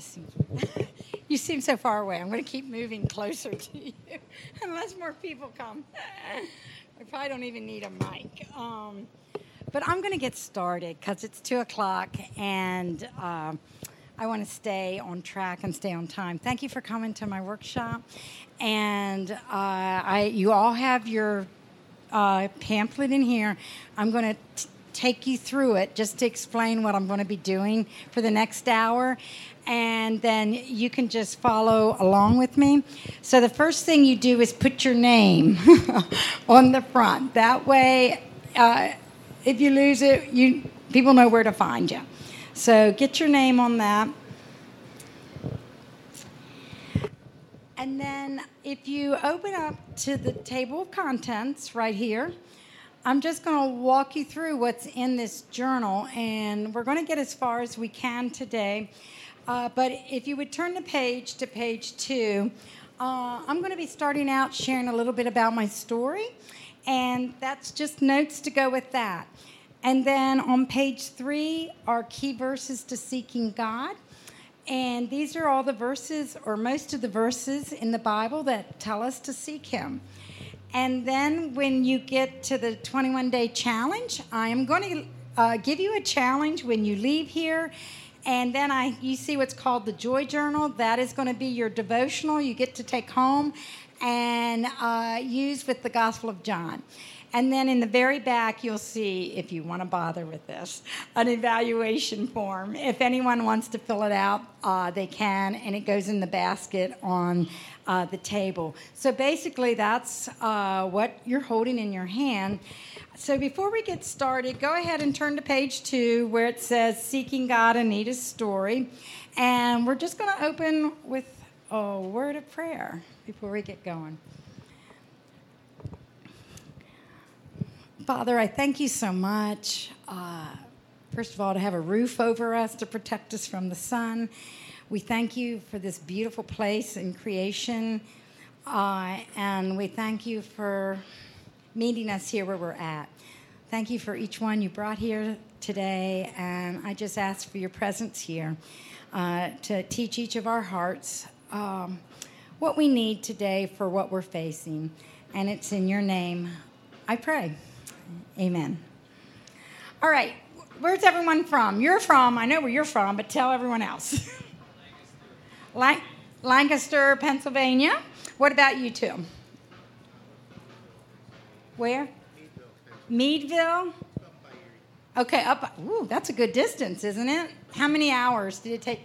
Seems. you seem so far away. I'm going to keep moving closer to you, unless more people come. I probably don't even need a mic. Um, but I'm going to get started because it's two o'clock and. Uh, I want to stay on track and stay on time. Thank you for coming to my workshop, and uh, I you all have your uh, pamphlet in here. I'm going to take you through it just to explain what I'm going to be doing for the next hour. And then you can just follow along with me. So, the first thing you do is put your name on the front. That way, uh, if you lose it, you, people know where to find you. So, get your name on that. And then if you open up to the table of contents right here, I'm just going to walk you through what's in this journal, and we're going to get as far as we can today. Uh, but if you would turn the page to page two, uh, I'm going to be starting out sharing a little bit about my story, and that's just notes to go with that. And then on page three are key verses to seeking God. And these are all the verses, or most of the verses in the Bible that tell us to seek Him. And then when you get to the 21 day challenge, I am going to uh, give you a challenge when you leave here. And then I, you see what's called the Joy Journal. That is going to be your devotional you get to take home and uh, use with the Gospel of John. And then in the very back, you'll see, if you want to bother with this, an evaluation form. If anyone wants to fill it out, uh, they can, and it goes in the basket on uh, the table. So basically, that's uh, what you're holding in your hand. So before we get started, go ahead and turn to page two where it says Seeking God Anita's Story. And we're just going to open with a word of prayer before we get going. Father, I thank you so much. Uh, first of all, to have a roof over us to protect us from the sun. We thank you for this beautiful place in creation. Uh, and we thank you for meeting us here where we're at. Thank you for each one you brought here today. And I just ask for your presence here uh, to teach each of our hearts um, what we need today for what we're facing. And it's in your name I pray. Amen. All right, where's everyone from? You're from, I know where you're from, but tell everyone else. Lang- Lancaster, Pennsylvania. What about you two? Where? Meadville. Meadville. Okay, up. Ooh, that's a good distance, isn't it? How many hours did it take?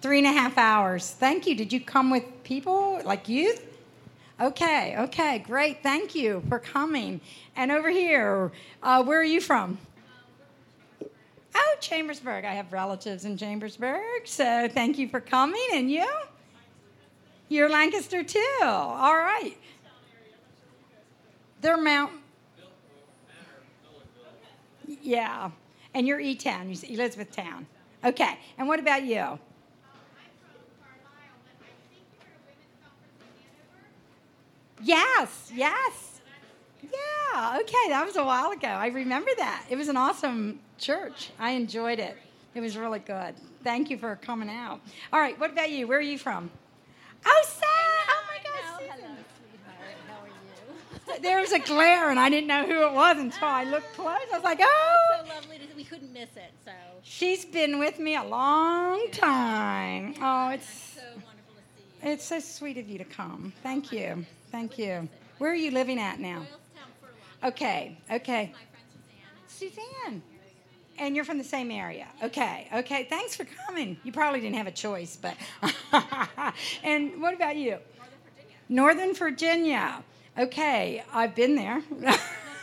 Three and a half hours. Thank you. Did you come with people like youth? Okay, okay, great. Thank you for coming. And over here, uh, where are you from? Oh, Chambersburg. I have relatives in Chambersburg, so thank you for coming. And you? You're Lancaster too. All right. They're Mount. Yeah. And you're E Town, Elizabethtown. Okay. And what about you? Yes, yes. Yeah, okay, that was a while ago. I remember that. It was an awesome church. I enjoyed it. It was really good. Thank you for coming out. All right, what about you? Where are you from? Oh, Sam! Oh my gosh, Susan. Hello, sweetheart. How are you? There was a glare, and I didn't know who it was until I looked close. I was like, oh! So oh! lovely. To, we couldn't miss it. So She's been with me a long time. Oh, it's so wonderful to see you. it's so sweet of you to come. Thank you. Thank you. Where are you living at now? Okay, okay. Suzanne. Suzanne. And you're from the same area. Okay, okay. Thanks for coming. You probably didn't have a choice, but. and what about you? Northern Virginia. Northern Virginia. Okay, I've been there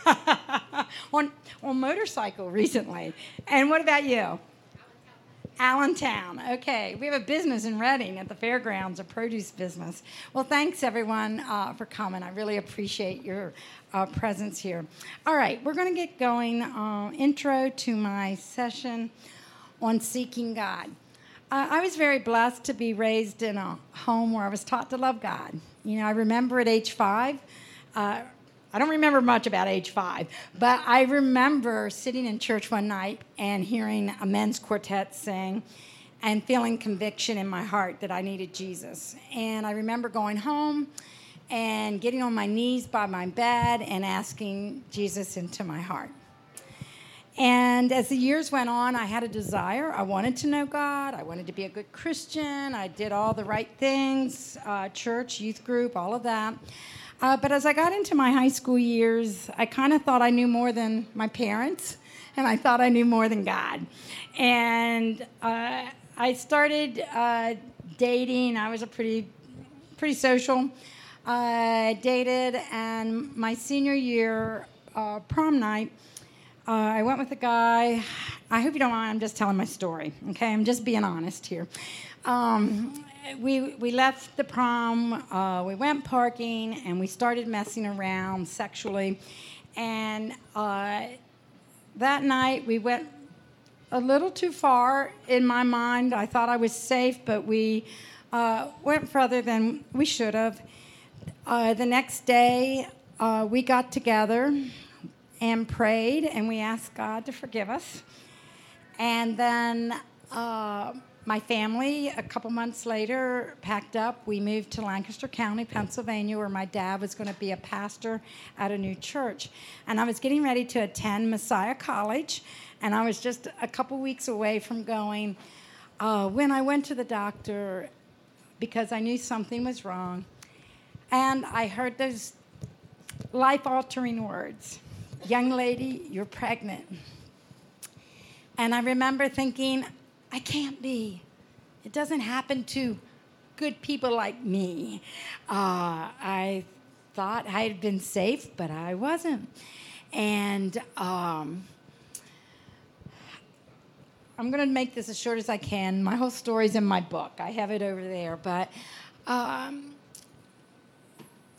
on on motorcycle recently. And what about you? Allentown. Okay, we have a business in Reading at the fairgrounds, a produce business. Well, thanks everyone uh, for coming. I really appreciate your uh, presence here. All right, we're going to get going. Uh, intro to my session on seeking God. Uh, I was very blessed to be raised in a home where I was taught to love God. You know, I remember at age five. I don't remember much about age five, but I remember sitting in church one night and hearing a men's quartet sing, and feeling conviction in my heart that I needed Jesus. And I remember going home and getting on my knees by my bed and asking Jesus into my heart. And as the years went on, I had a desire. I wanted to know God. I wanted to be a good Christian. I did all the right things uh, church, youth group, all of that. Uh, but as I got into my high school years, I kind of thought I knew more than my parents, and I thought I knew more than God. And uh, I started uh, dating. I was a pretty, pretty social. I dated, and my senior year uh, prom night, uh, I went with a guy. I hope you don't mind. I'm just telling my story. Okay, I'm just being honest here. Um, we we left the prom. Uh, we went parking, and we started messing around sexually. And uh, that night, we went a little too far in my mind. I thought I was safe, but we uh, went further than we should have. Uh, the next day, uh, we got together and prayed, and we asked God to forgive us. And then uh, my family, a couple months later, packed up. We moved to Lancaster County, Pennsylvania, where my dad was going to be a pastor at a new church. And I was getting ready to attend Messiah College, and I was just a couple weeks away from going. Uh, when I went to the doctor, because I knew something was wrong, and I heard those life altering words young lady, you're pregnant. And I remember thinking, I can't be. It doesn't happen to good people like me. Uh, I thought I had been safe, but I wasn't. And um, I'm going to make this as short as I can. My whole story's in my book. I have it over there. But um,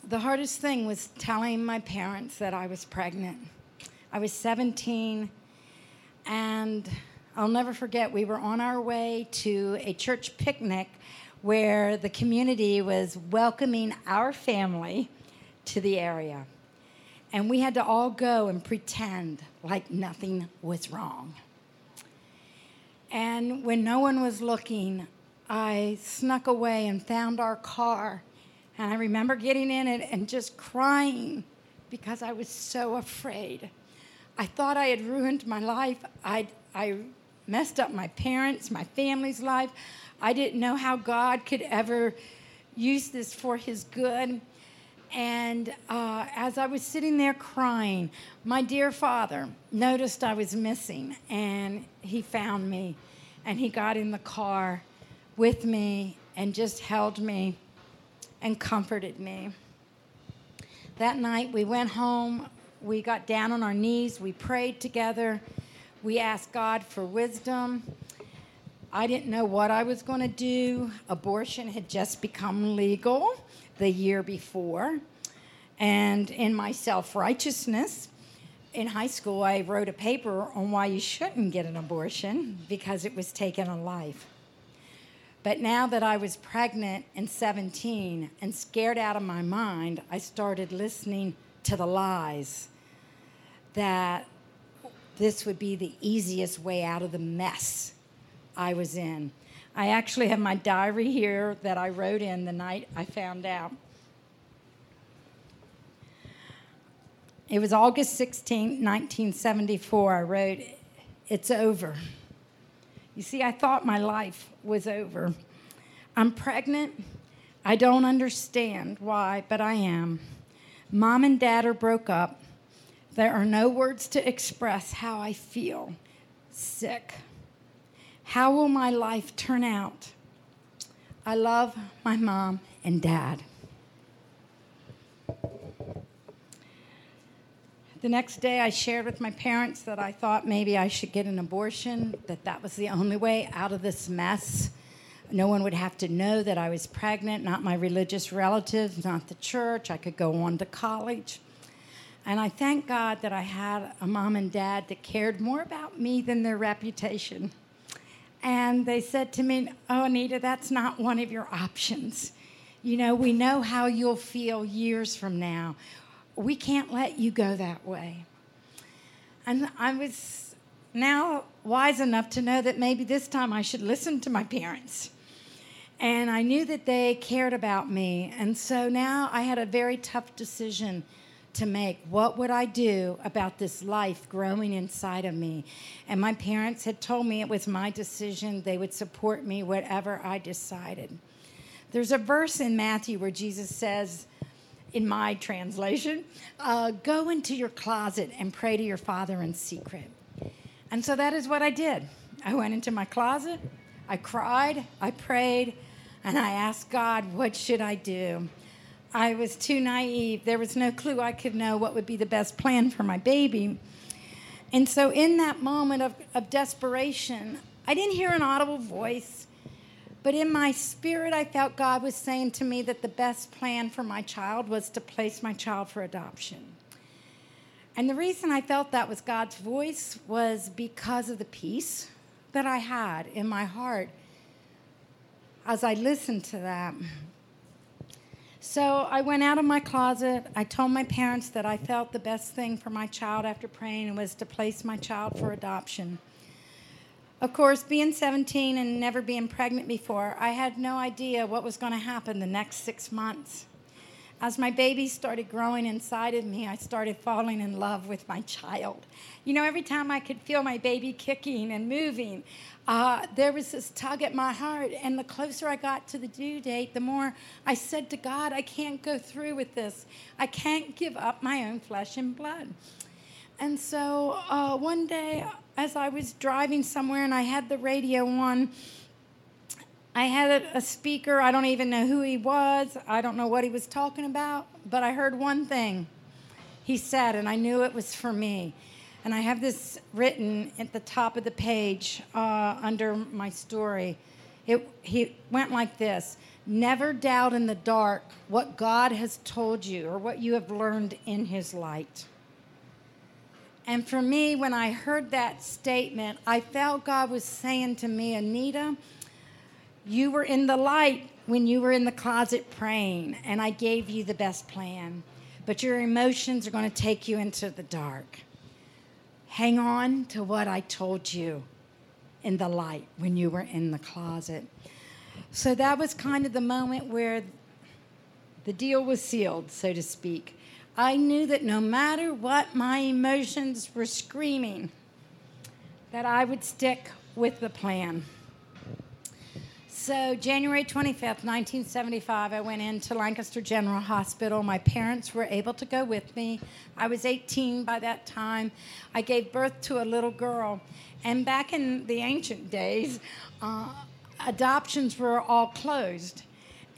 the hardest thing was telling my parents that I was pregnant. I was 17, and I'll never forget, we were on our way to a church picnic where the community was welcoming our family to the area. And we had to all go and pretend like nothing was wrong. And when no one was looking, I snuck away and found our car. And I remember getting in it and just crying because I was so afraid. I thought I had ruined my life. I, I messed up my parents, my family's life. I didn't know how God could ever use this for His good. And uh, as I was sitting there crying, my dear father noticed I was missing, and he found me, and he got in the car with me and just held me and comforted me. That night, we went home we got down on our knees, we prayed together, we asked God for wisdom. I didn't know what I was going to do. Abortion had just become legal the year before. And in my self righteousness, in high school, I wrote a paper on why you shouldn't get an abortion because it was taking a life. But now that I was pregnant and 17 and scared out of my mind, I started listening to the lies that this would be the easiest way out of the mess I was in. I actually have my diary here that I wrote in the night I found out. It was August 16, 1974. I wrote, It's over. You see, I thought my life was over. I'm pregnant. I don't understand why, but I am. Mom and dad are broke up. There are no words to express how I feel sick. How will my life turn out? I love my mom and dad. The next day, I shared with my parents that I thought maybe I should get an abortion, that that was the only way out of this mess. No one would have to know that I was pregnant, not my religious relatives, not the church. I could go on to college. And I thank God that I had a mom and dad that cared more about me than their reputation. And they said to me, Oh, Anita, that's not one of your options. You know, we know how you'll feel years from now. We can't let you go that way. And I was now wise enough to know that maybe this time I should listen to my parents. And I knew that they cared about me. And so now I had a very tough decision to make. What would I do about this life growing inside of me? And my parents had told me it was my decision. They would support me whatever I decided. There's a verse in Matthew where Jesus says, in my translation, uh, go into your closet and pray to your Father in secret. And so that is what I did. I went into my closet, I cried, I prayed, and I asked God, what should I do? I was too naive. There was no clue I could know what would be the best plan for my baby. And so, in that moment of, of desperation, I didn't hear an audible voice, but in my spirit, I felt God was saying to me that the best plan for my child was to place my child for adoption. And the reason I felt that was God's voice was because of the peace that I had in my heart as I listened to that. So I went out of my closet. I told my parents that I felt the best thing for my child after praying was to place my child for adoption. Of course, being 17 and never being pregnant before, I had no idea what was going to happen the next six months. As my baby started growing inside of me, I started falling in love with my child. You know, every time I could feel my baby kicking and moving, uh, there was this tug at my heart. And the closer I got to the due date, the more I said to God, I can't go through with this. I can't give up my own flesh and blood. And so uh, one day, as I was driving somewhere and I had the radio on, I had a speaker. I don't even know who he was. I don't know what he was talking about, but I heard one thing he said, and I knew it was for me. And I have this written at the top of the page uh, under my story. It, he went like this Never doubt in the dark what God has told you or what you have learned in his light. And for me, when I heard that statement, I felt God was saying to me, Anita, you were in the light when you were in the closet praying, and I gave you the best plan. But your emotions are going to take you into the dark. Hang on to what I told you in the light when you were in the closet. So that was kind of the moment where the deal was sealed, so to speak. I knew that no matter what my emotions were screaming, that I would stick with the plan. So, January 25th, 1975, I went into Lancaster General Hospital. My parents were able to go with me. I was 18 by that time. I gave birth to a little girl. And back in the ancient days, uh, adoptions were all closed.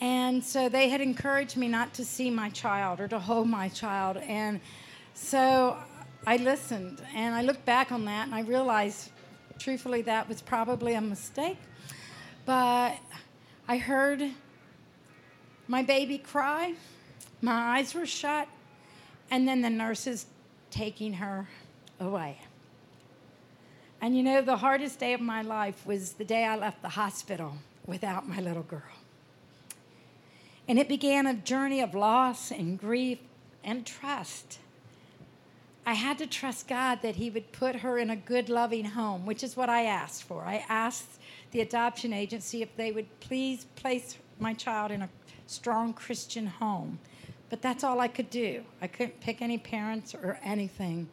And so they had encouraged me not to see my child or to hold my child. And so I listened and I looked back on that and I realized, truthfully, that was probably a mistake but I heard my baby cry. My eyes were shut. And then the nurses taking her away. And you know, the hardest day of my life was the day I left the hospital without my little girl. And it began a journey of loss and grief and trust. I had to trust God that He would put her in a good, loving home, which is what I asked for. I asked the adoption agency if they would please place my child in a strong Christian home. But that's all I could do. I couldn't pick any parents or anything.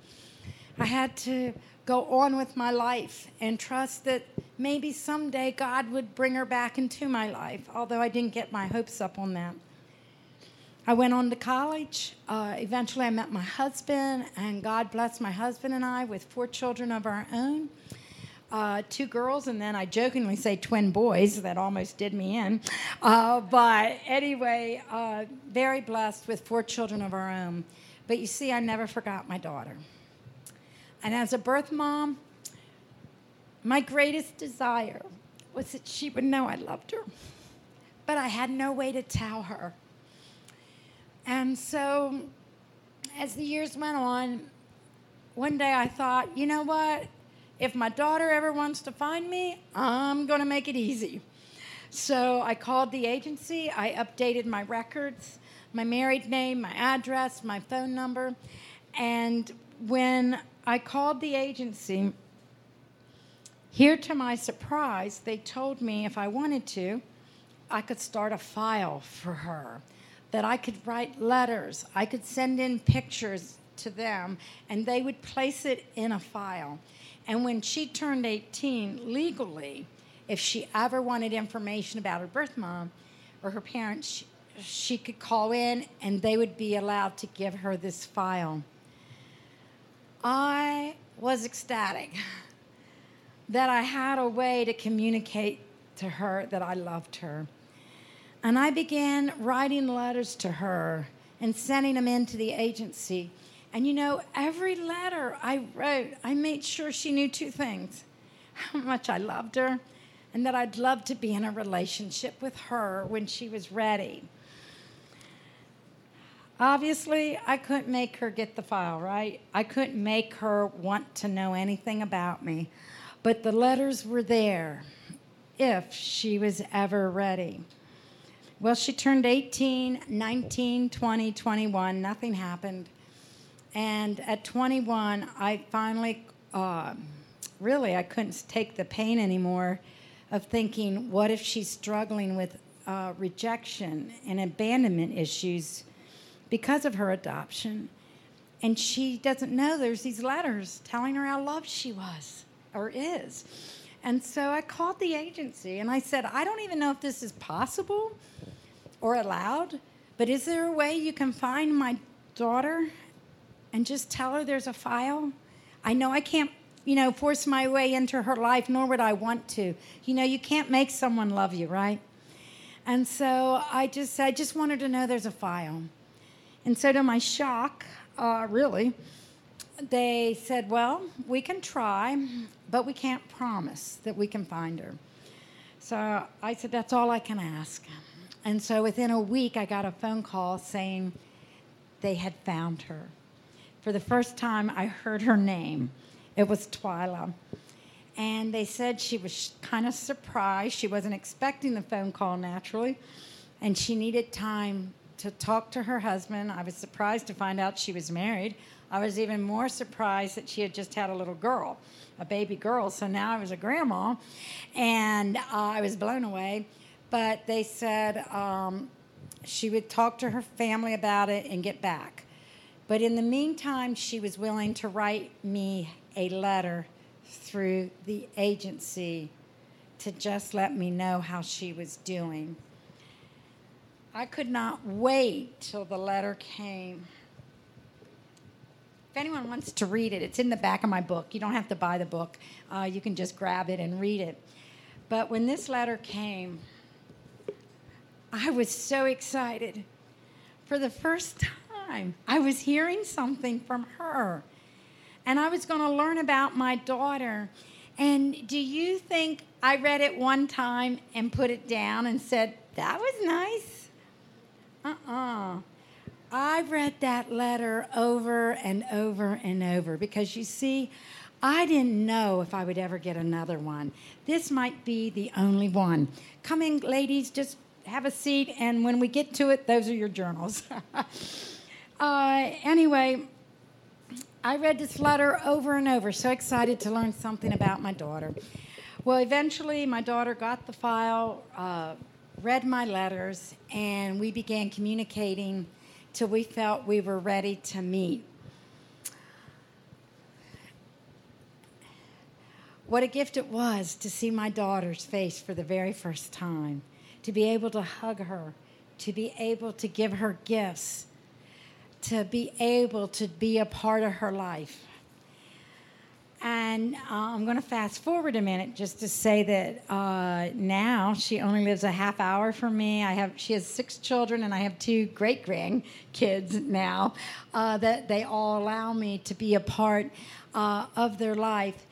I had to go on with my life and trust that maybe someday God would bring her back into my life, although I didn't get my hopes up on that. I went on to college. Uh, eventually, I met my husband, and God blessed my husband and I with four children of our own uh, two girls, and then I jokingly say twin boys. That almost did me in. Uh, but anyway, uh, very blessed with four children of our own. But you see, I never forgot my daughter. And as a birth mom, my greatest desire was that she would know I loved her. But I had no way to tell her. And so, as the years went on, one day I thought, you know what? If my daughter ever wants to find me, I'm going to make it easy. So I called the agency, I updated my records, my married name, my address, my phone number. And when I called the agency, Here, to my surprise, they told me if I wanted to, I could start a file for her, that I could write letters, I could send in pictures to them, and they would place it in a file. And when she turned 18 legally, if she ever wanted information about her birth mom or her parents, she, she could call in and they would be allowed to give her this file. I was ecstatic that I had a way to communicate to her that I loved her. And I began writing letters to her and sending them into the agency. And you know, every letter I wrote, I made sure she knew two things how much I loved her and that I'd love to be in a relationship with her when she was ready. Obviously, I couldn't make her get the file, right? I couldn't make her want to know anything about me. But the letters were there if she was ever ready. Well, she turned 18, 19, 20, 21. Nothing happened. And at 21, I finally, uh, really, I couldn't take the pain anymore of thinking, what if she's struggling with uh, rejection and abandonment issues because of her adoption? And she doesn't know there's these letters telling her how loved she was or is. And so I called the agency and I said, I don't even know if this is possible or allowed, but is there a way you can find my daughter and just tell her there's a file? I know I can't, you know, force my way into her life, nor would I want to. You know, you can't make someone love you, right? And so I just, I just wanted to know there's a file. And so to my shock, uh, really, they said, well, we can try, but we can't promise that we can find her. So I said, that's all I can ask. And so within a week, I got a phone call saying they had found her. For the first time, I heard her name. It was Twyla. And they said she was kind of surprised. She wasn't expecting the phone call naturally. And she needed time to talk to her husband. I was surprised to find out she was married. I was even more surprised that she had just had a little girl, a baby girl. So now I was a grandma, and uh, I was blown away. But they said um, she would talk to her family about it and get back. But in the meantime, she was willing to write me a letter through the agency to just let me know how she was doing. I could not wait till the letter came. If anyone wants to read it, it's in the back of my book. You don't have to buy the book, uh, you can just grab it and read it. But when this letter came, I was so excited. For the first time, I was hearing something from her. And I was going to learn about my daughter. And do you think I read it one time and put it down and said, that was nice? Uh uh-uh. uh I read that letter over and over and over because you see, I didn't know if I would ever get another one. This might be the only one. Come in, ladies, just have a seat, and when we get to it, those are your journals. uh, anyway, I read this letter over and over, so excited to learn something about my daughter. Well, eventually, my daughter got the file, uh, read my letters, and we began communicating till we felt we were ready to meet. What a gift it was to see my daughter's face for the very first time, to be able to hug her, to be able to give her gifts, to be able to be a part of her life. And uh, I'm going to fast forward a minute just to say that uh, now she only lives a half hour from me. I have she has six children, and I have two great grandkids now. Uh, that they all allow me to be a part uh, of their life.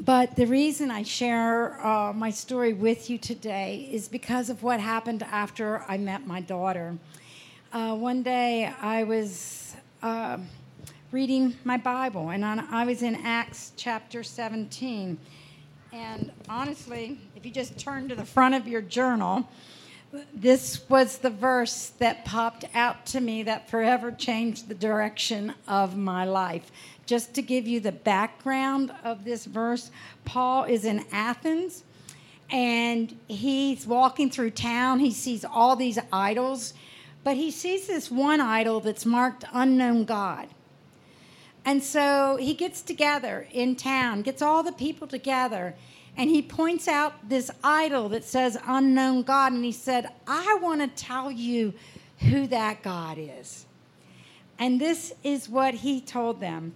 But the reason I share uh, my story with you today is because of what happened after I met my daughter. Uh, one day I was uh, reading my Bible, and on, I was in Acts chapter 17. And honestly, if you just turn to the front of your journal, this was the verse that popped out to me that forever changed the direction of my life. Just to give you the background of this verse, Paul is in Athens and he's walking through town. He sees all these idols, but he sees this one idol that's marked unknown God. And so he gets together in town, gets all the people together, and he points out this idol that says unknown God. And he said, I want to tell you who that God is. And this is what he told them.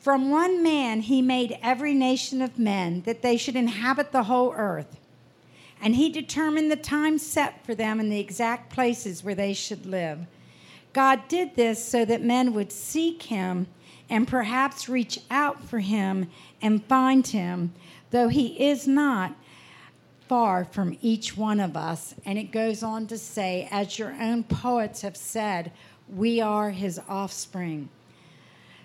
From one man he made every nation of men that they should inhabit the whole earth. And he determined the time set for them and the exact places where they should live. God did this so that men would seek him and perhaps reach out for him and find him though he is not far from each one of us. And it goes on to say, as your own poets have said, we are his offspring.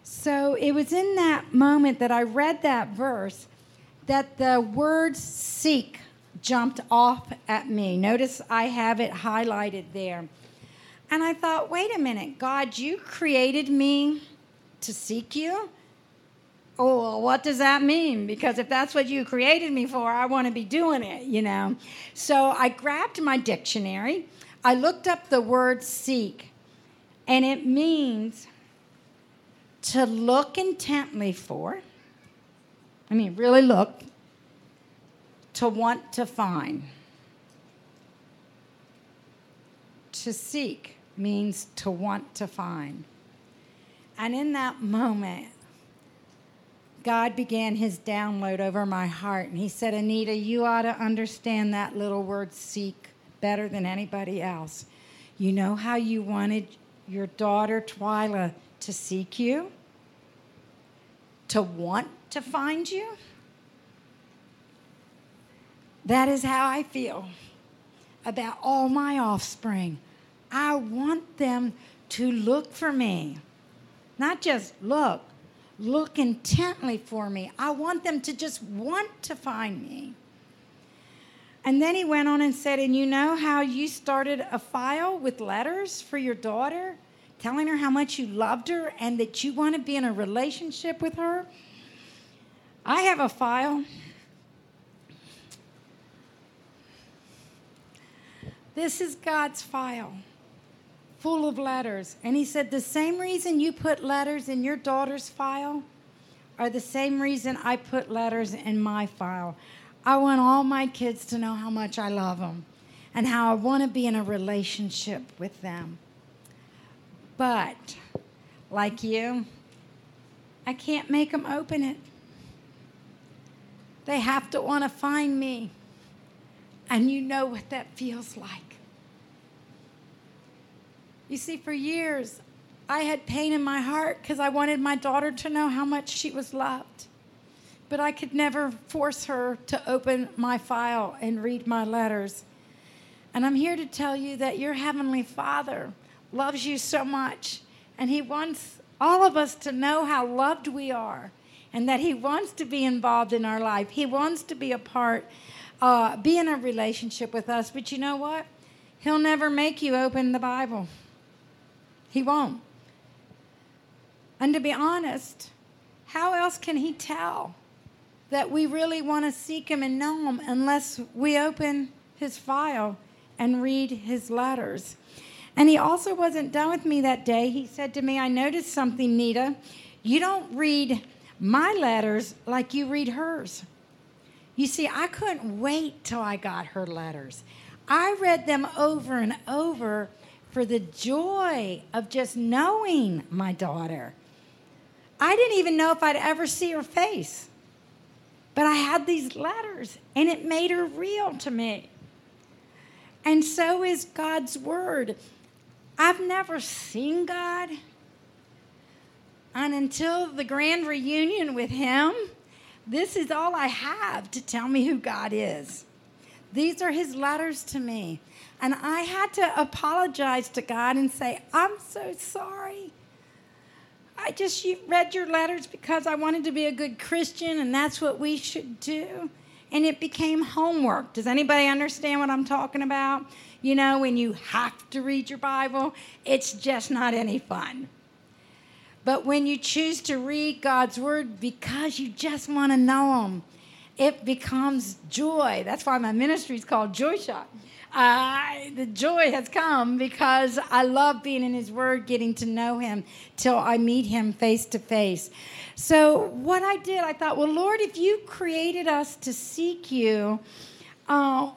So it was in that moment that I read that verse that the word seek jumped off at me. Notice I have it highlighted there. And I thought, wait a minute, God, you created me to seek you? oh, what does that mean? Because if that's what you created me for, I want to be doing it, you know. So I grabbed my dictionary. I looked up the word seek, and it means to look intently for. I mean, really look, to want to find. To seek means to want to find. And in that moment, God began his download over my heart. And he said, Anita, you ought to understand that little word seek better than anybody else. You know how you wanted your daughter Twyla to seek you? To want to find you? That is how I feel about all my offspring. I want them to look for me. Not just look, look intently for me. I want them to just want to find me. And then he went on and said, And you know how you started a file with letters for your daughter, telling her how much you loved her and that you want to be in a relationship with her? I have a file. This is God's file full of letters. And he said, The same reason you put letters in your daughter's file are the same reason I put letters in my file. I want all my kids to know how much I love them and how I want to be in a relationship with them. But, like you, I can't make them open it. They have to want to find me. And you know what that feels like. You see, for years, I had pain in my heart because I wanted my daughter to know how much she was loved. But I could never force her to open my file and read my letters. And I'm here to tell you that your Heavenly Father loves you so much, and He wants all of us to know how loved we are, and that He wants to be involved in our life. He wants to be a part, uh, be in a relationship with us. But you know what? He'll never make you open the Bible. He won't. And to be honest, how else can he tell that we really want to seek him and know him unless we open his file and read his letters? And he also wasn't done with me that day. He said to me, I noticed something, Nita. You don't read my letters like you read hers. You see, I couldn't wait till I got her letters. I read them over and over for the joy of just knowing my daughter. I didn't even know if I'd ever see her face. But I had these letters, and it made her real to me. And so is God's Word. I've never seen God. And until the grand reunion with Him, this is all I have to tell me who God is. These are His letters to me. And I had to apologize to God and say, I'm so sorry. I just read your letters because I wanted to be a good Christian, and that's what we should do. and it became homework. Does anybody understand what I'm talking about? You know, when you have to read your Bible, it's just not any fun. But when you choose to read God's Word because you just want to know Him, it becomes joy. That's why my ministry is called JoyShop. The joy has come because I love being in His Word, getting to know Him till I meet Him face to face. So, what I did, I thought, well, Lord, if you created us to seek you, uh,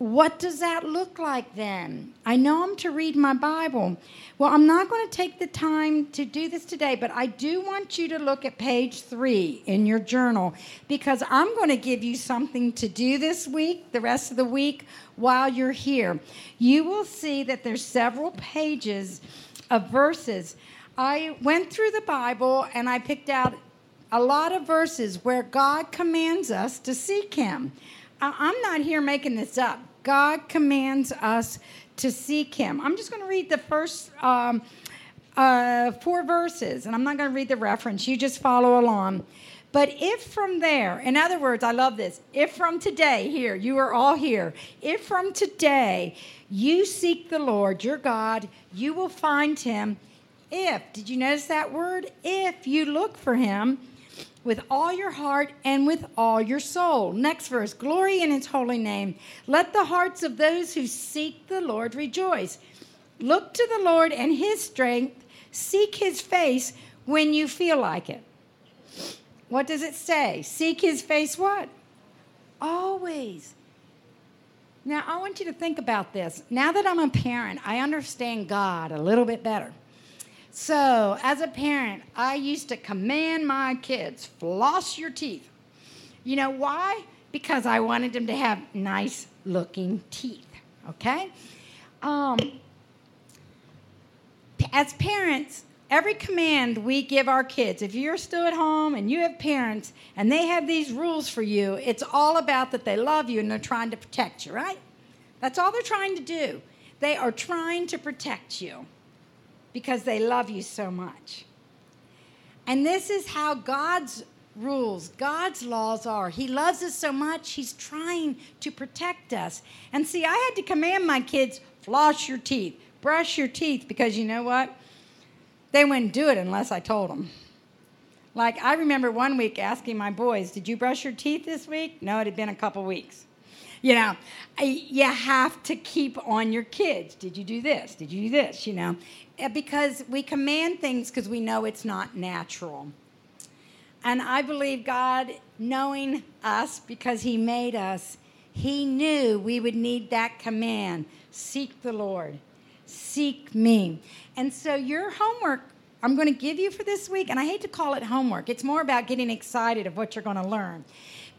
what does that look like then? I know I'm to read my Bible. Well, I'm not going to take the time to do this today, but I do want you to look at page three in your journal because I'm going to give you something to do this week, the rest of the week, while you're here. You will see that there's several pages of verses. I went through the Bible and I picked out a lot of verses where God commands us to seek Him. I'm not here making this up. God commands us to seek Him. I'm just going to read the first um, uh, four verses, and I'm not going to read the reference. You just follow along. But if from there, in other words, I love this. If from today, here, you are all here, if from today you seek the Lord your God, you will find him. If, did you notice that word? If you look for him with all your heart and with all your soul. Next verse Glory in his holy name. Let the hearts of those who seek the Lord rejoice. Look to the Lord and his strength. Seek his face when you feel like it. What does it say? Seek his face what? Always. Now, I want you to think about this. Now that I'm a parent, I understand God a little bit better. So, as a parent, I used to command my kids floss your teeth. You know why? Because I wanted them to have nice looking teeth, okay? Um, as parents, every command we give our kids, if you're still at home and you have parents and they have these rules for you, it's all about that they love you and they're trying to protect you, right? That's all they're trying to do. They are trying to protect you because they love you so much. And this is how God's rules, God's laws are. He loves us so much, He's trying to protect us. And see, I had to command my kids floss your teeth, brush your teeth, because you know what? They wouldn't do it unless I told them. Like, I remember one week asking my boys, Did you brush your teeth this week? No, it had been a couple weeks. You know, you have to keep on your kids. Did you do this? Did you do this? You know, eh, because we command things because we know it's not natural. And I believe God, knowing us because He made us, He knew we would need that command seek the Lord, seek me. And so, your homework I'm going to give you for this week, and I hate to call it homework, it's more about getting excited of what you're going to learn.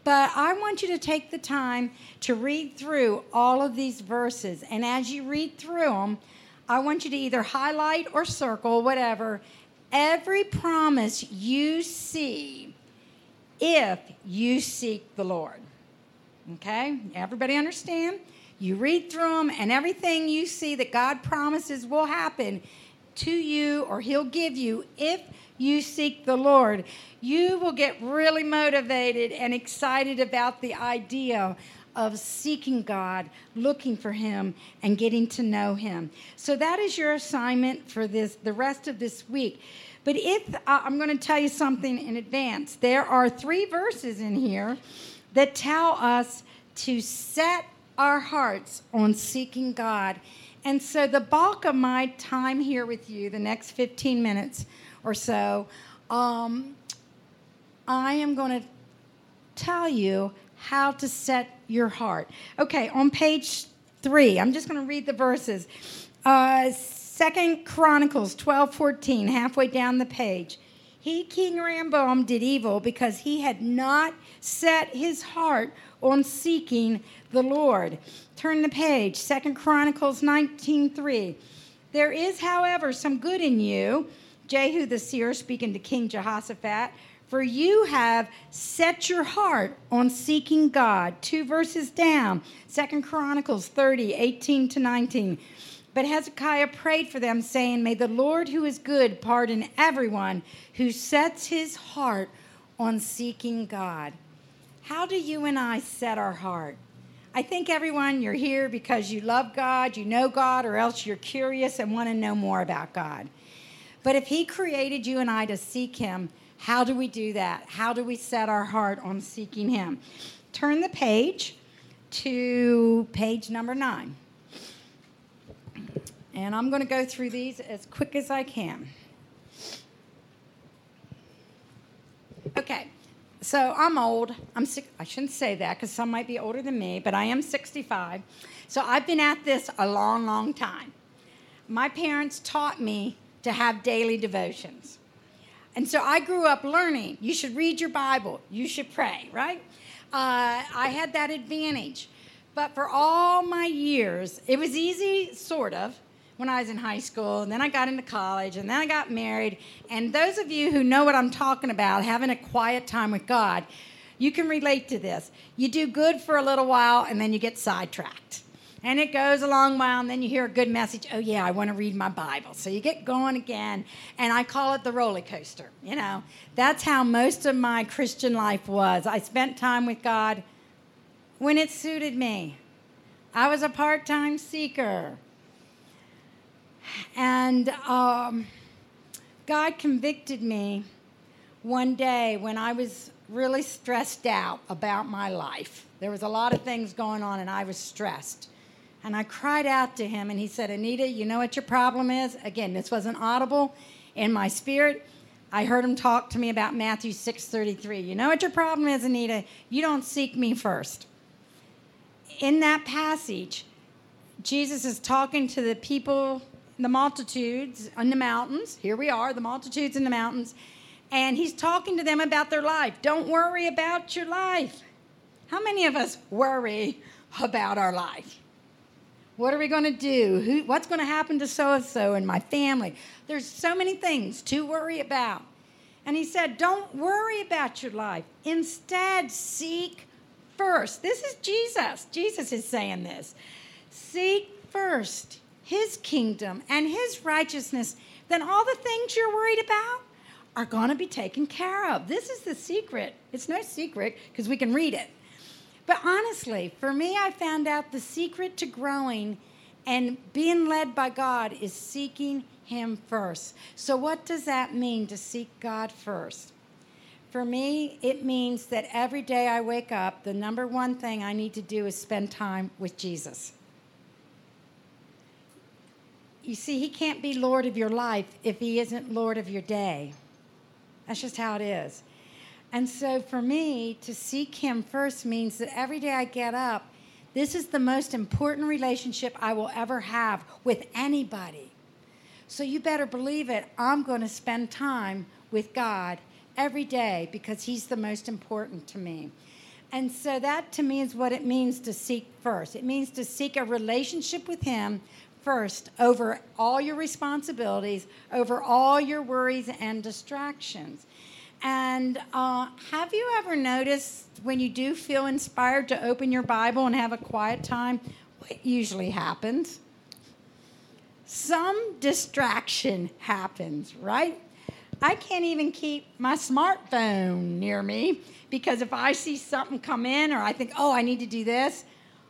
But I want you to take the time to read through all of these verses. And as you read through them, I want you to either highlight or circle, whatever, every promise you see if you seek the Lord. Okay? Everybody understand? You read through them, and everything you see that God promises will happen to you or He'll give you if you seek the Lord, you will get really motivated and excited about the idea of seeking God, looking for Him, and getting to know Him. So that is your assignment for this the rest of this week. But if uh, I'm going to tell you something in advance, there are three verses in here that tell us to set our hearts on seeking God. And so the bulk of my time here with you, the next 15 minutes, or so, um, I am going to tell you how to set your heart. Okay, on page three, I'm just going to read the verses. Uh, Second Chronicles 12 14, halfway down the page. He, King Rehoboam, did evil because he had not set his heart on seeking the Lord. Turn the page, Second Chronicles 19 3. There is, however, some good in you Jehu the seer speaking to King Jehoshaphat, for you have set your heart on seeking God. Two verses down, Second Chronicles 30, 18 to 19. But Hezekiah prayed for them, saying, May the Lord who is good pardon everyone who sets his heart on seeking God. how do you and I set our heart? I think everyone, you're here because you love God, you know God, or else you're curious and want to know more about God. But if He created you and I to seek Him, how do we do that? How do we set our heart on seeking Him? Turn the page to page number nine. And I'm going to go through these as quick as I can. Okay, so I'm old. I'm sick. I shouldn't say that because some might be older than me, but I am 65. So I've been at this a long, long time. My parents taught me to have daily devotions. And so I grew up learning you should read your Bible, you should pray, right? Uh, I had that advantage. But for all my years, it was easy, sort of, when I was in high school, and then I got into college, and then I got married. And those of you who know what I'm talking about, having a quiet time with God, you can relate to this. You do good for a little while, and then you get sidetracked. And it goes a long while, and then you hear a good message. Oh, yeah, I want to read my Bible. So you get going again, and I call it the roller coaster. You know, that's how most of my Christian life was. I spent time with God when it suited me. I was a part time seeker. And um, God convicted me one day when I was really stressed out about my life. There was a lot of things going on, and I was stressed. And I cried out to him, and he said, Anita, you know what your problem is? Again, this wasn't audible in my spirit. I heard him talk to me about Matthew 6:33. You know what your problem is, Anita? You don't seek me first. In that passage, Jesus is talking to the people the multitudes in the mountains. Here we are, the multitudes in the mountains. And he's talking to them about their life. Don't worry about your life. How many of us worry about our life? What are we going to do? Who, what's going to happen to so and so and my family? There's so many things to worry about. And he said, Don't worry about your life. Instead, seek first. This is Jesus. Jesus is saying this. Seek first his kingdom and his righteousness, then all the things you're worried about are going to be taken care of. This is the secret. It's no secret because we can read it. But honestly, for me, I found out the secret to growing and being led by God is seeking Him first. So, what does that mean to seek God first? For me, it means that every day I wake up, the number one thing I need to do is spend time with Jesus you see, he can't be Lord of your life if he isn't Lord of your day. That's just how it is. And so for me, to seek him first means that every day I get up, this is the most important relationship I will ever have with anybody. So you better believe it. I'm going to spend time with God every day because he's the most important to me. And so that to me is what it means to seek first. It means to seek a relationship with him first over all your responsibilities, over all your worries and distractions. And uh, have you ever noticed when you do feel inspired to open your Bible and have a quiet time, what usually happens? Some distraction happens, right? I can't even keep my smartphone near me because if I see something come in or I think, oh, I need to do this,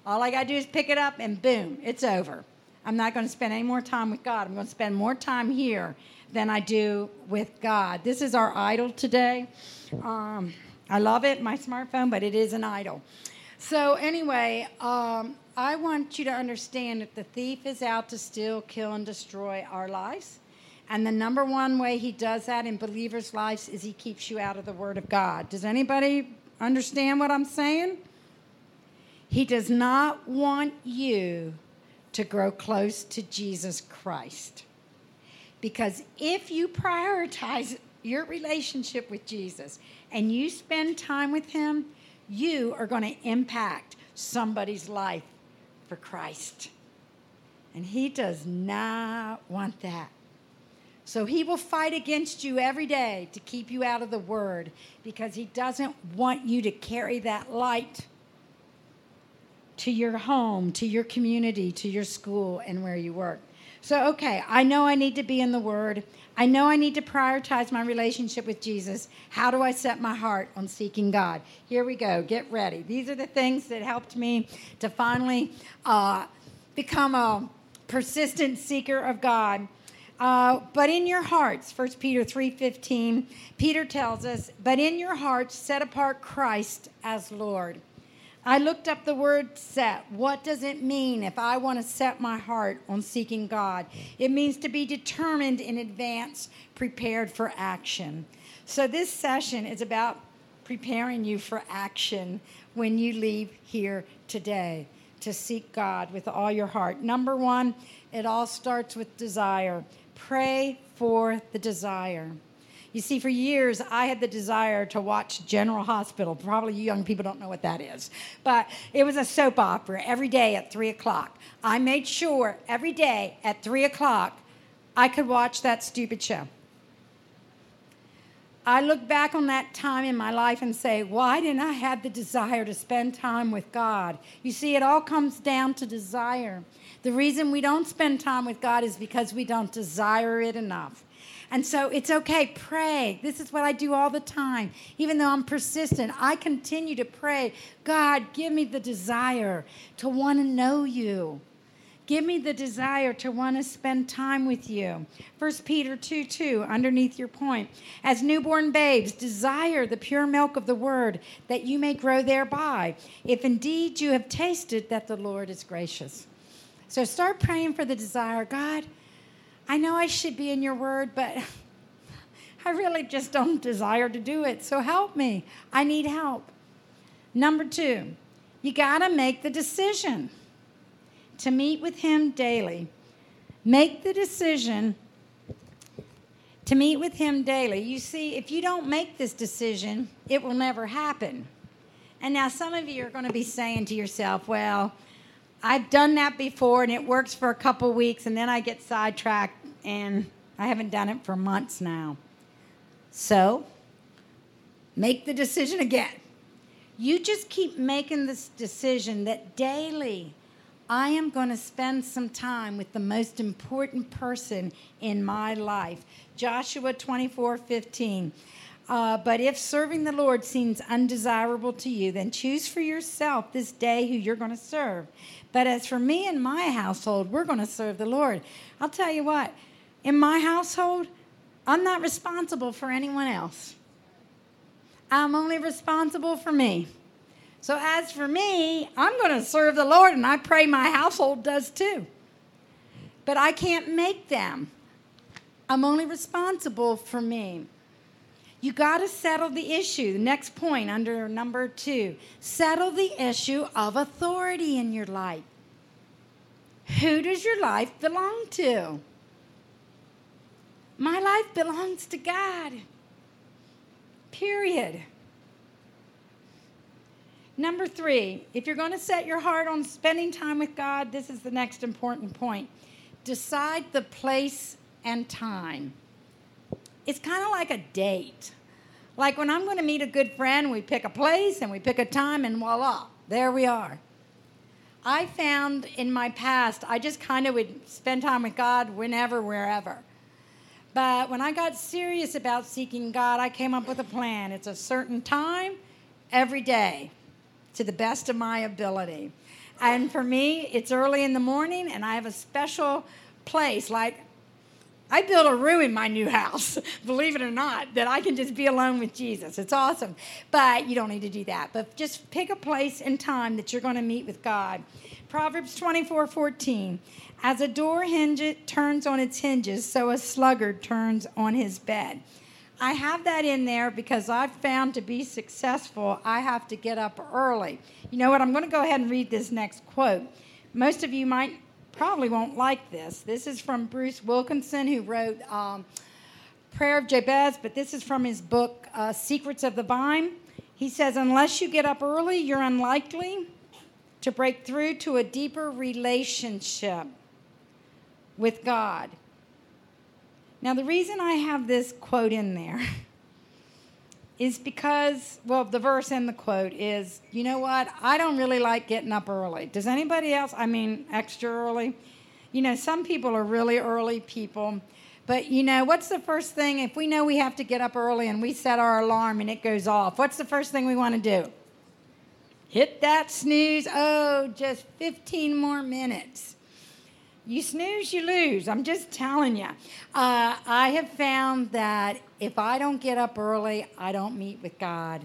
all I got to do is pick it up and boom, it's over. I'm not going to spend any more time with God. I'm going to spend more time here than I do with God. This is our idol today. Um, I love it, my smartphone, but it is an idol. So, anyway, um, I want you to understand that the thief is out to steal, kill, and destroy our lives. And the number one way he does that in believers' lives is he keeps you out of the Word of God. Does anybody understand what I'm saying? He does not want you to grow close to Jesus Christ. Because if you prioritize your relationship with Jesus and you spend time with Him, you are going to impact somebody's life for Christ. And He does not want that. So He will fight against you every day to keep you out of the Word because He doesn't want you to carry that light to your home, to your community, to your school, and where you work. So, okay, I know I need to be in the Word. I know I need to prioritize my relationship with Jesus. How do I set my heart on seeking God? Here we go. Get ready. These are the things that helped me to finally uh, become a persistent seeker of God. Uh, but in your hearts, 1 Peter 3:15, Peter tells us, "But in your hearts set apart Christ as Lord." I looked up the word set. What does it mean if I want to set my heart on seeking God? It means to be determined in advance, prepared for action. So, this session is about preparing you for action when you leave here today to seek God with all your heart. Number one, it all starts with desire. Pray for the desire. You see, for years, I had the desire to watch General Hospital. Probably you young people don't know what that is. But it was a soap opera every day at 3 o'clock. I made sure every day at 3 o'clock I could watch that stupid show. I look back on that time in my life and say, why didn't I have the desire to spend time with God? You see, it all comes down to desire. The reason we don't spend time with God is because we don't desire it enough. And so it's okay, pray. This is what I do all the time. Even though I'm persistent, I continue to pray God, give me the desire to want to know you. Give me the desire to want to spend time with you. 1 Peter 2 2, underneath your point. As newborn babes, desire the pure milk of the word that you may grow thereby, if indeed you have tasted that the Lord is gracious. So start praying for the desire. God, I know I should be in your word, but I really just don't desire to do it. So help me. I need help. Number two, you got to make the decision to meet with him daily. Make the decision to meet with him daily. You see, if you don't make this decision, it will never happen. And now some of you are going to be saying to yourself, well, I've done that before and it works for a couple weeks and then I get sidetracked and I haven't done it for months now. So, make the decision again. You just keep making this decision that daily I am going to spend some time with the most important person in my life. Joshua 24 15. Uh, but if serving the Lord seems undesirable to you, then choose for yourself this day who you're going to serve. But as for me and my household, we're going to serve the Lord. I'll tell you what, in my household, I'm not responsible for anyone else. I'm only responsible for me. So, as for me, I'm going to serve the Lord, and I pray my household does too. But I can't make them. I'm only responsible for me. You got to settle the issue. The next point under number two settle the issue of authority in your life. Who does your life belong to? My life belongs to God. Period. Number three, if you're going to set your heart on spending time with God, this is the next important point. Decide the place and time. It's kind of like a date. Like when I'm going to meet a good friend, we pick a place and we pick a time, and voila, there we are. I found in my past, I just kind of would spend time with God whenever, wherever. But when I got serious about seeking God, I came up with a plan. It's a certain time every day to the best of my ability. And for me, it's early in the morning, and I have a special place. Like, I built a room in my new house, believe it or not, that I can just be alone with Jesus. It's awesome. But you don't need to do that. But just pick a place and time that you're going to meet with God. Proverbs 24 14. As a door hinge turns on its hinges, so a sluggard turns on his bed. I have that in there because I've found to be successful, I have to get up early. You know what? I'm going to go ahead and read this next quote. Most of you might probably won't like this. This is from Bruce Wilkinson, who wrote um, Prayer of Jabez, but this is from his book, uh, Secrets of the Vine. He says, Unless you get up early, you're unlikely to break through to a deeper relationship with God. Now, the reason I have this quote in there is because, well, the verse and the quote is, you know what? I don't really like getting up early. Does anybody else? I mean, extra early. You know, some people are really early people. But you know, what's the first thing if we know we have to get up early and we set our alarm and it goes off? What's the first thing we want to do? Hit that snooze. Oh, just 15 more minutes. You snooze, you lose. I'm just telling you. Uh, I have found that if I don't get up early, I don't meet with God.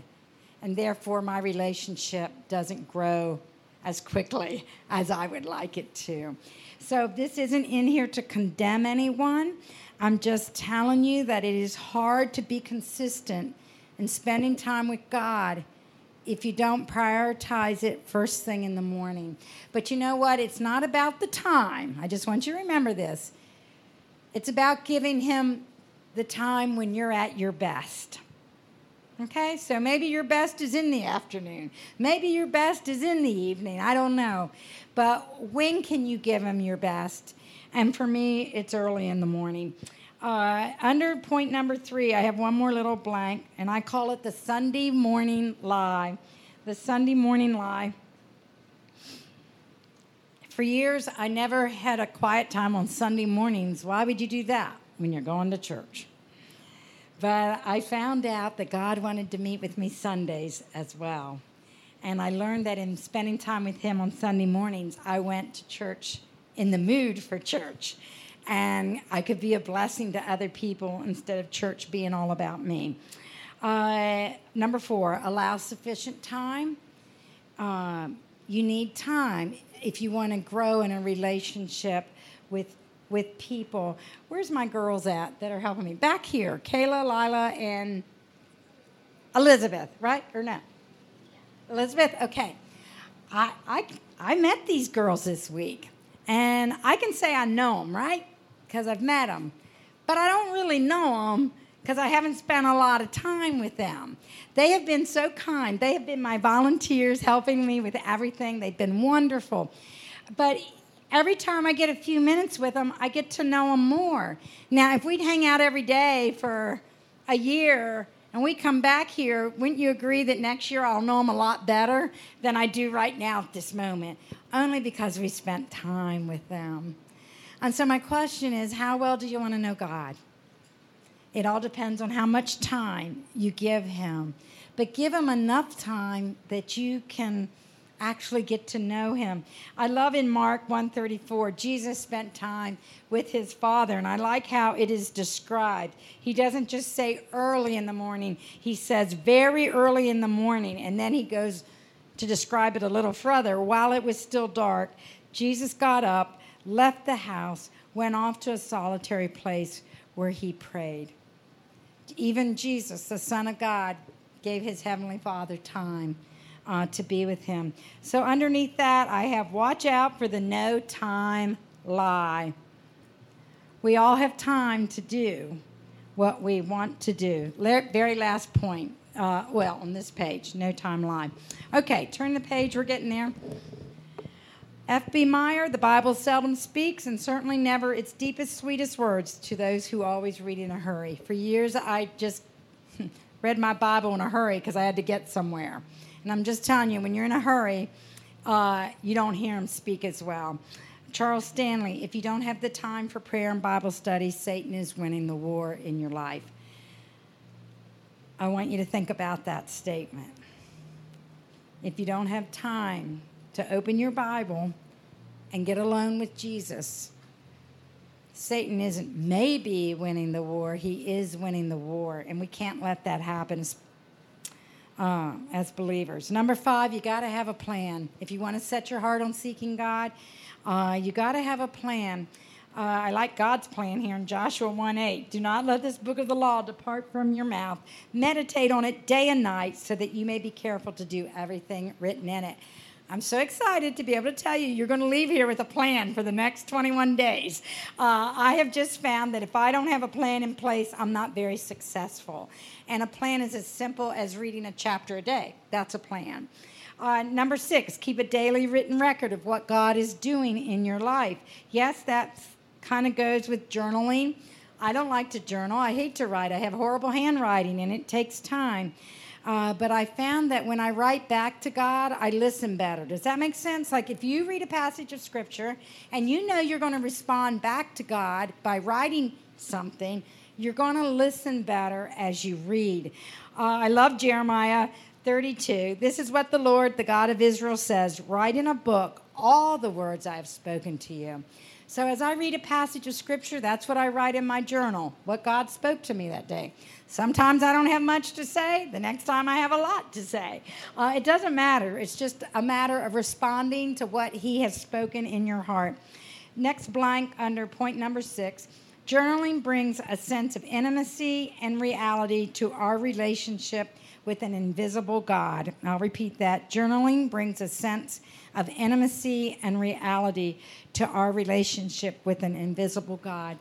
And therefore, my relationship doesn't grow as quickly as I would like it to. So, this isn't in here to condemn anyone. I'm just telling you that it is hard to be consistent in spending time with God if you don't prioritize it first thing in the morning. But you know what? It's not about the time. I just want you to remember this. It's about giving Him the time when you're at your best. Okay, so maybe your best is in the afternoon. Maybe your best is in the evening. I don't know. But when can you give Him your best? And for me, it's early in the morning. Uh, under point number three, I have one more little blank, and I call it the Sunday morning lie. The Sunday morning lie. For years, I never had a quiet time on Sunday mornings. Why would you do that when you're going to church? But I found out that God wanted to meet with me Sundays as well. And I learned that in spending time with Him on Sunday mornings, I went to church in the mood for church. And I could be a blessing to other people instead of church being all about me. Uh, number four, allow sufficient time. Uh, you need time if you want to grow in a relationship with with people. Where's my girls at that are helping me? Back here, Kayla, Lila, and Elizabeth, right or no? Elizabeth, okay. I, I, I met these girls this week, and I can say I know them, right? Because I've met them. But I don't really know them because I haven't spent a lot of time with them. They have been so kind. They have been my volunteers helping me with everything. They've been wonderful. But every time I get a few minutes with them, I get to know them more. Now, if we'd hang out every day for a year and we come back here, wouldn't you agree that next year I'll know them a lot better than I do right now at this moment? Only because we spent time with them. And so, my question is how well do you want to know God? It all depends on how much time you give Him. But give Him enough time that you can actually get to know him. I love in Mark 134 Jesus spent time with his father and I like how it is described. He doesn't just say early in the morning, he says very early in the morning and then he goes to describe it a little further. While it was still dark, Jesus got up, left the house, went off to a solitary place where he prayed. Even Jesus, the Son of God, gave his heavenly Father time uh, to be with him. So, underneath that, I have watch out for the no time lie. We all have time to do what we want to do. Very last point. Uh, well, on this page, no time lie. Okay, turn the page, we're getting there. F.B. Meyer, the Bible seldom speaks and certainly never its deepest, sweetest words to those who always read in a hurry. For years, I just read my Bible in a hurry because I had to get somewhere. And I'm just telling you, when you're in a hurry, uh, you don't hear him speak as well. Charles Stanley, if you don't have the time for prayer and Bible study, Satan is winning the war in your life. I want you to think about that statement. If you don't have time to open your Bible and get alone with Jesus, Satan isn't maybe winning the war, he is winning the war. And we can't let that happen, uh, as believers. Number five, you got to have a plan. If you want to set your heart on seeking God, uh, you got to have a plan. Uh, I like God's plan here in Joshua 1 8. Do not let this book of the law depart from your mouth. Meditate on it day and night so that you may be careful to do everything written in it. I'm so excited to be able to tell you you're going to leave here with a plan for the next 21 days. Uh, I have just found that if I don't have a plan in place, I'm not very successful. And a plan is as simple as reading a chapter a day. That's a plan. Uh, number six, keep a daily written record of what God is doing in your life. Yes, that kind of goes with journaling. I don't like to journal. I hate to write. I have horrible handwriting and it takes time. Uh, but I found that when I write back to God, I listen better. Does that make sense? Like if you read a passage of scripture and you know you're going to respond back to God by writing something, you're going to listen better as you read. Uh, I love Jeremiah 32. This is what the Lord, the God of Israel, says Write in a book all the words I have spoken to you. So as I read a passage of scripture, that's what I write in my journal, what God spoke to me that day. Sometimes I don't have much to say. The next time I have a lot to say. Uh, it doesn't matter. It's just a matter of responding to what He has spoken in your heart. Next blank under point number six. Journaling brings a sense of intimacy and reality to our relationship with an invisible God. I'll repeat that. Journaling brings a sense of intimacy and reality to our relationship with an invisible God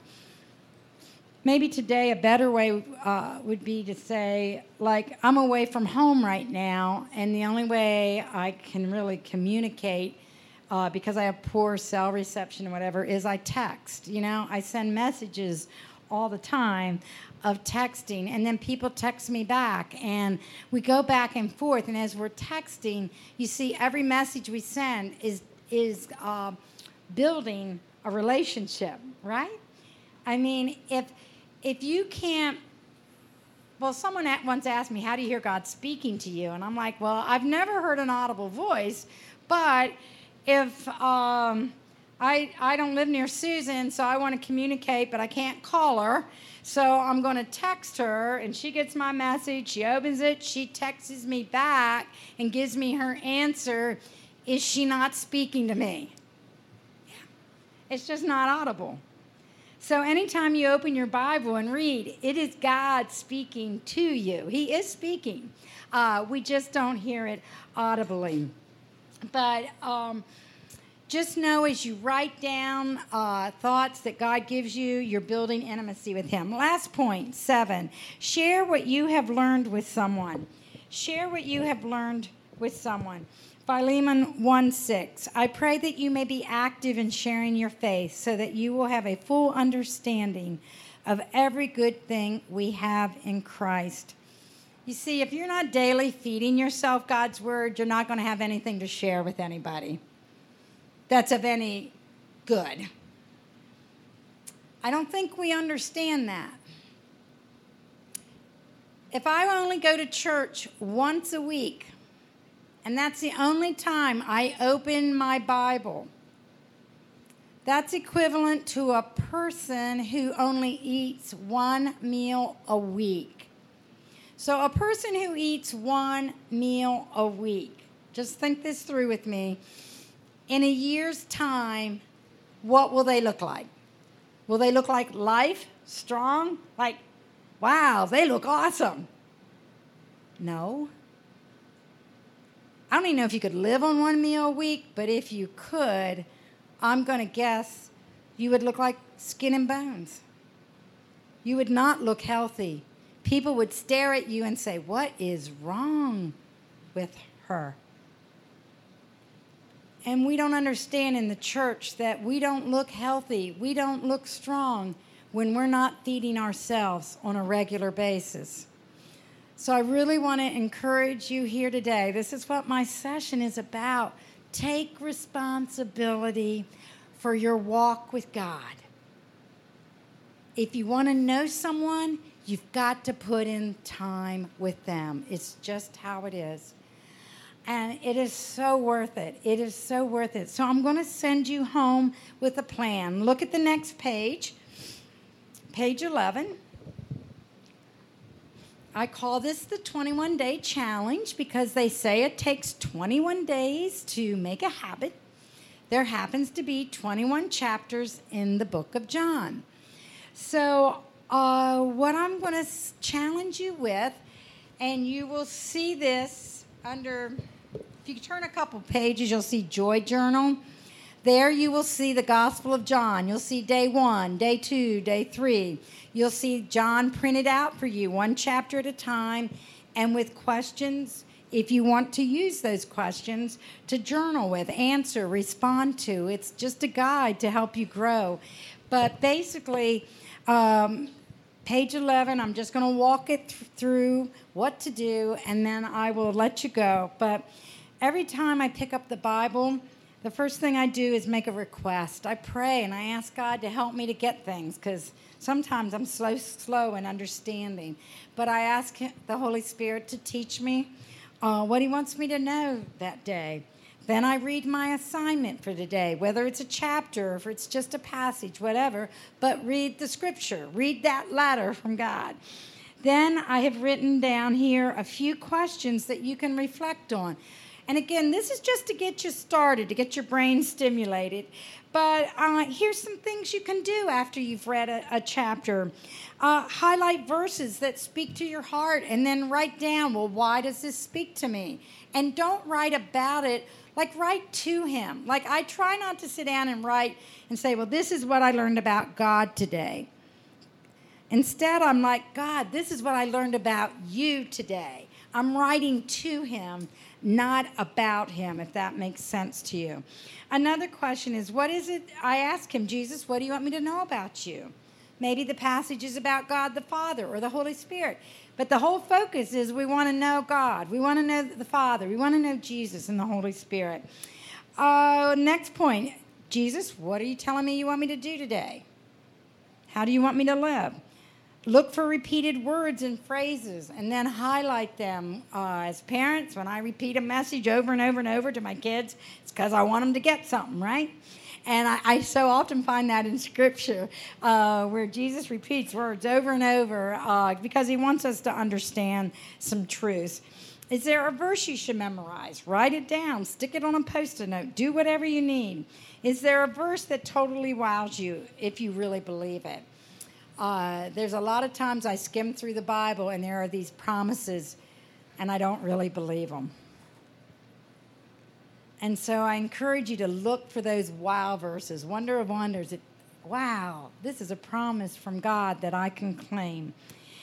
maybe today a better way uh, would be to say, like, I'm away from home right now, and the only way I can really communicate. Uh, because I have poor cell reception and whatever, is I text. You know, I send messages all the time of texting, and then people text me back, and we go back and forth. And as we're texting, you see, every message we send is is uh, building a relationship, right? I mean, if if you can't well, someone once asked me, How do you hear God speaking to you? And I'm like, Well, I've never heard an audible voice, but if um, I, I don't live near Susan, so I want to communicate, but I can't call her, so I'm going to text her, and she gets my message, she opens it, she texts me back and gives me her answer. Is she not speaking to me? Yeah. It's just not audible. So, anytime you open your Bible and read, it is God speaking to you. He is speaking. Uh, we just don't hear it audibly. But um, just know as you write down uh, thoughts that God gives you, you're building intimacy with Him. Last point, seven share what you have learned with someone. Share what you have learned with someone. Philemon 1 6. I pray that you may be active in sharing your faith so that you will have a full understanding of every good thing we have in Christ. You see, if you're not daily feeding yourself God's word, you're not going to have anything to share with anybody that's of any good. I don't think we understand that. If I only go to church once a week, and that's the only time I open my Bible. That's equivalent to a person who only eats one meal a week. So, a person who eats one meal a week, just think this through with me. In a year's time, what will they look like? Will they look like life, strong? Like, wow, they look awesome. No. I don't even know if you could live on one meal a week, but if you could, I'm going to guess you would look like skin and bones. You would not look healthy. People would stare at you and say, What is wrong with her? And we don't understand in the church that we don't look healthy, we don't look strong when we're not feeding ourselves on a regular basis. So I really want to encourage you here today. This is what my session is about. Take responsibility for your walk with God. If you want to know someone, you've got to put in time with them. It's just how it is. And it is so worth it. It is so worth it. So I'm going to send you home with a plan. Look at the next page, page 11. I call this the 21 day challenge because they say it takes 21 days to make a habit. There happens to be 21 chapters in the book of John. So, uh, what I'm going to challenge you with, and you will see this under, if you turn a couple pages, you'll see Joy Journal. There you will see the Gospel of John. You'll see day one, day two, day three. You'll see John printed out for you, one chapter at a time, and with questions if you want to use those questions to journal with, answer, respond to. It's just a guide to help you grow. But basically, um, page 11. I'm just going to walk it th- through what to do, and then I will let you go. But every time I pick up the Bible, the first thing I do is make a request. I pray and I ask God to help me to get things because sometimes I'm so slow in understanding. But I ask the Holy Spirit to teach me uh, what He wants me to know that day. Then I read my assignment for today, whether it's a chapter or if it's just a passage, whatever, but read the scripture, read that letter from God. Then I have written down here a few questions that you can reflect on. And again, this is just to get you started, to get your brain stimulated. But uh, here's some things you can do after you've read a, a chapter. Uh, highlight verses that speak to your heart and then write down, well, why does this speak to me? And don't write about it like write to him. Like I try not to sit down and write and say, well, this is what I learned about God today. Instead, I'm like, God, this is what I learned about you today. I'm writing to him, not about him, if that makes sense to you. Another question is, what is it? I ask him, Jesus, what do you want me to know about you? Maybe the passage is about God the Father or the Holy Spirit. But the whole focus is we want to know God. We want to know the Father. We want to know Jesus and the Holy Spirit. Uh, next point Jesus, what are you telling me you want me to do today? How do you want me to live? Look for repeated words and phrases and then highlight them. Uh, as parents, when I repeat a message over and over and over to my kids, it's because I want them to get something, right? And I, I, so often find that in Scripture uh, where Jesus repeats words over and over uh, because he wants us to understand some truths. Is there a verse you should memorize? Write it down, stick it on a post it note, do whatever you need. Is there a verse that totally wows you if you really believe it? Uh, there's a lot of times I skim through the Bible and there are these promises and I don't really believe them. And so I encourage you to look for those wow verses, wonder of wonders. It, wow, this is a promise from God that I can claim.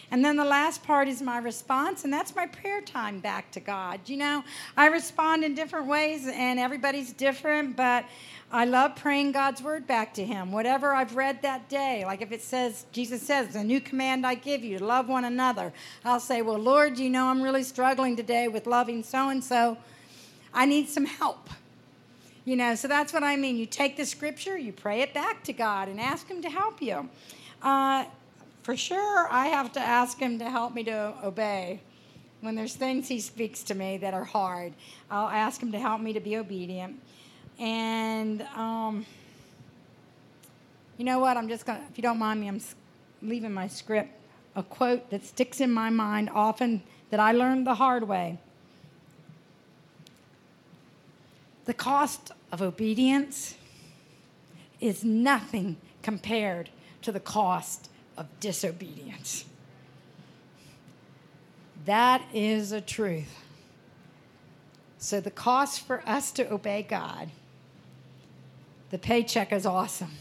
And then the last part is my response, and that's my prayer time back to God. You know, I respond in different ways, and everybody's different, but I love praying God's word back to Him. Whatever I've read that day, like if it says, Jesus says, a new command I give you, love one another, I'll say, Well, Lord, you know, I'm really struggling today with loving so and so. I need some help. You know, so that's what I mean. You take the scripture, you pray it back to God, and ask Him to help you. Uh, for sure, I have to ask Him to help me to obey. When there's things He speaks to me that are hard, I'll ask Him to help me to be obedient. And um, you know what? I'm just going to, if you don't mind me, I'm leaving my script. A quote that sticks in my mind often that I learned the hard way. The cost of obedience is nothing compared to the cost of disobedience. That is a truth. So, the cost for us to obey God, the paycheck is awesome,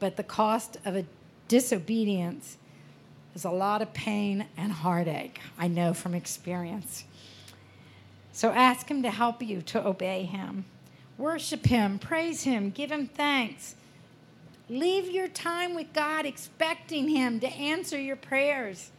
but the cost of a disobedience is a lot of pain and heartache. I know from experience. So ask Him to help you to obey Him. Worship Him, praise Him, give Him thanks. Leave your time with God expecting Him to answer your prayers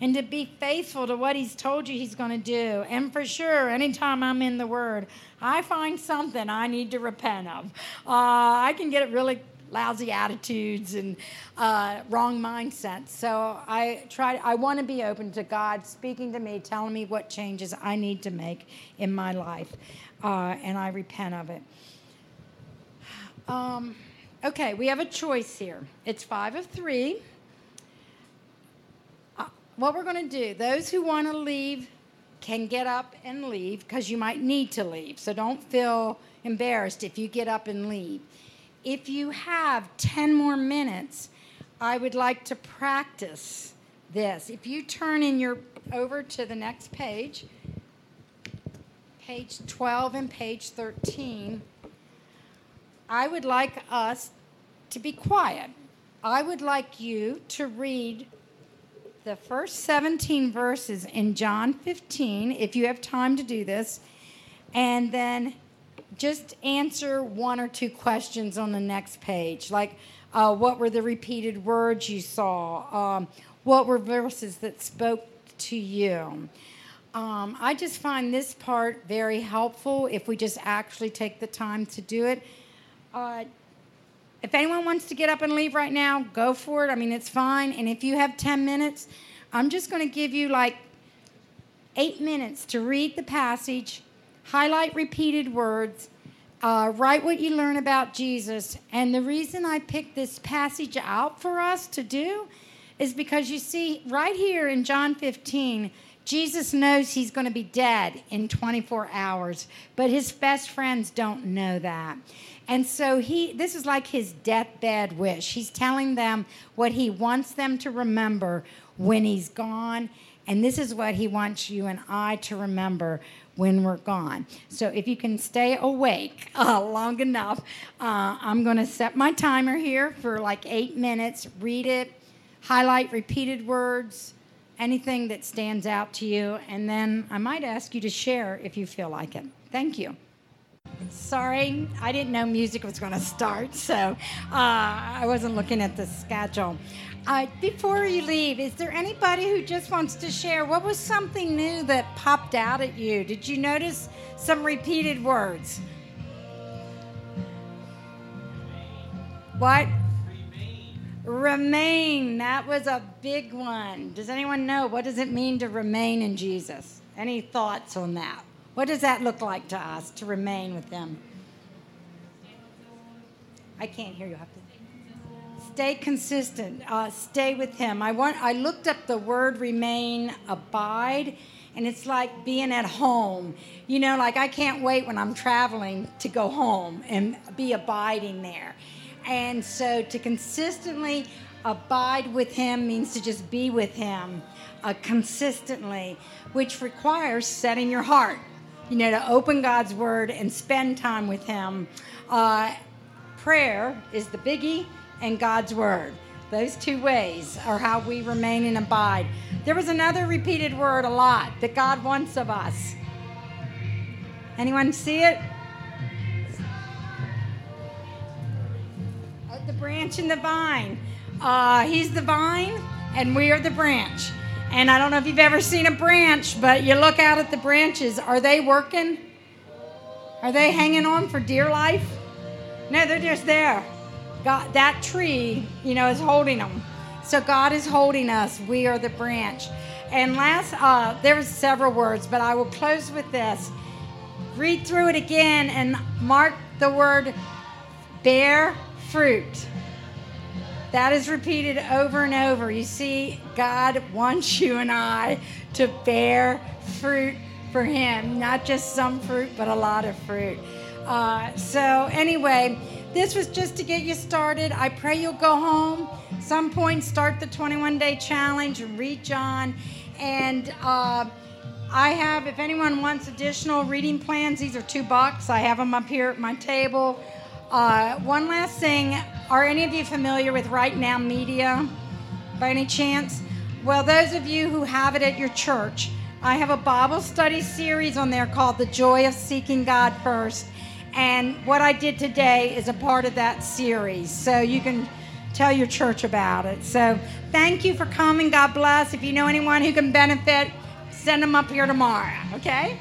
and to be faithful to what He's told you He's going to do. And for sure, anytime I'm in the Word, I find something I need to repent of. Uh, I can get really lousy attitudes and uh, wrong mindsets. So I try. I want to be open to God speaking to me, telling me what changes I need to make in my life, uh, and I repent of it. Um, okay, we have a choice here. It's five of three. What we're going to do? Those who want to leave can get up and leave because you might need to leave. So don't feel embarrassed if you get up and leave if you have 10 more minutes, I would like to practice this. If you turn in your over to the next page, page 12 and page 13, I would like us to be quiet. I would like you to read the first 17 verses in John 15, if you have time to do this, and then just answer one or two questions on the next page, like uh, what were the repeated words you saw? Um, what were verses that spoke to you? Um, I just find this part very helpful if we just actually take the time to do it. Uh, if anyone wants to get up and leave right now, go for it. I mean, it's fine. And if you have 10 minutes, I'm just going to give you like eight minutes to read the passage, highlight repeated words, uh, write what you learn about Jesus. And the reason I picked this passage out for us to do is because you see, right here in John 15, Jesus knows he's going to be dead in 24 hours, but his best friends don't know that. And so he this is like his deathbed wish. He's telling them what he wants them to remember when he's gone, and this is what he wants you and I to remember when we're gone. So if you can stay awake uh, long enough, uh, I'm going to set my timer here for like eight minutes. Read it, highlight repeated words, anything that stands out to you, and then I might ask you to share if you feel like it. Thank you. Sorry, I didn't know music was going to start, so uh, I wasn't looking at the schedule. Uh, before you leave, is there anybody who just wants to share what was something new that popped out at you? Did you notice some repeated words? What? Remain. That was a big one. Does anyone know what does it mean to remain in Jesus? Any thoughts on that? What does that look like to us to remain with Him? I can't hear you. Have to stay consistent. Uh, stay with Him. I want. I looked up the word remain, abide, and it's like being at home. You know, like I can't wait when I'm traveling to go home and be abiding there. And so to consistently abide with Him means to just be with Him uh, consistently, which requires setting your heart you know, to open God's Word and spend time with Him. Uh, prayer is the biggie, and God's Word. Those two ways are how we remain and abide. There was another repeated word a lot that God wants of us. Anyone see it? Uh, the branch and the vine. Uh, he's the vine, and we are the branch. And I don't know if you've ever seen a branch, but you look out at the branches. Are they working? Are they hanging on for dear life? No, they're just there. God, that tree, you know, is holding them. So God is holding us. We are the branch. And last, uh, there's several words, but I will close with this. Read through it again and mark the word bear fruit. That is repeated over and over. You see, God wants you and I to bear fruit for Him, not just some fruit, but a lot of fruit. Uh, so, anyway, this was just to get you started. I pray you'll go home some point, start the 21 day challenge and read John. And uh, I have, if anyone wants additional reading plans, these are two bucks. I have them up here at my table. Uh, one last thing are any of you familiar with RightNow Media by any chance? Well, those of you who have it at your church, I have a Bible study series on there called The Joy of Seeking God First. And what I did today is a part of that series. So you can tell your church about it. So thank you for coming. God bless. If you know anyone who can benefit, send them up here tomorrow, okay?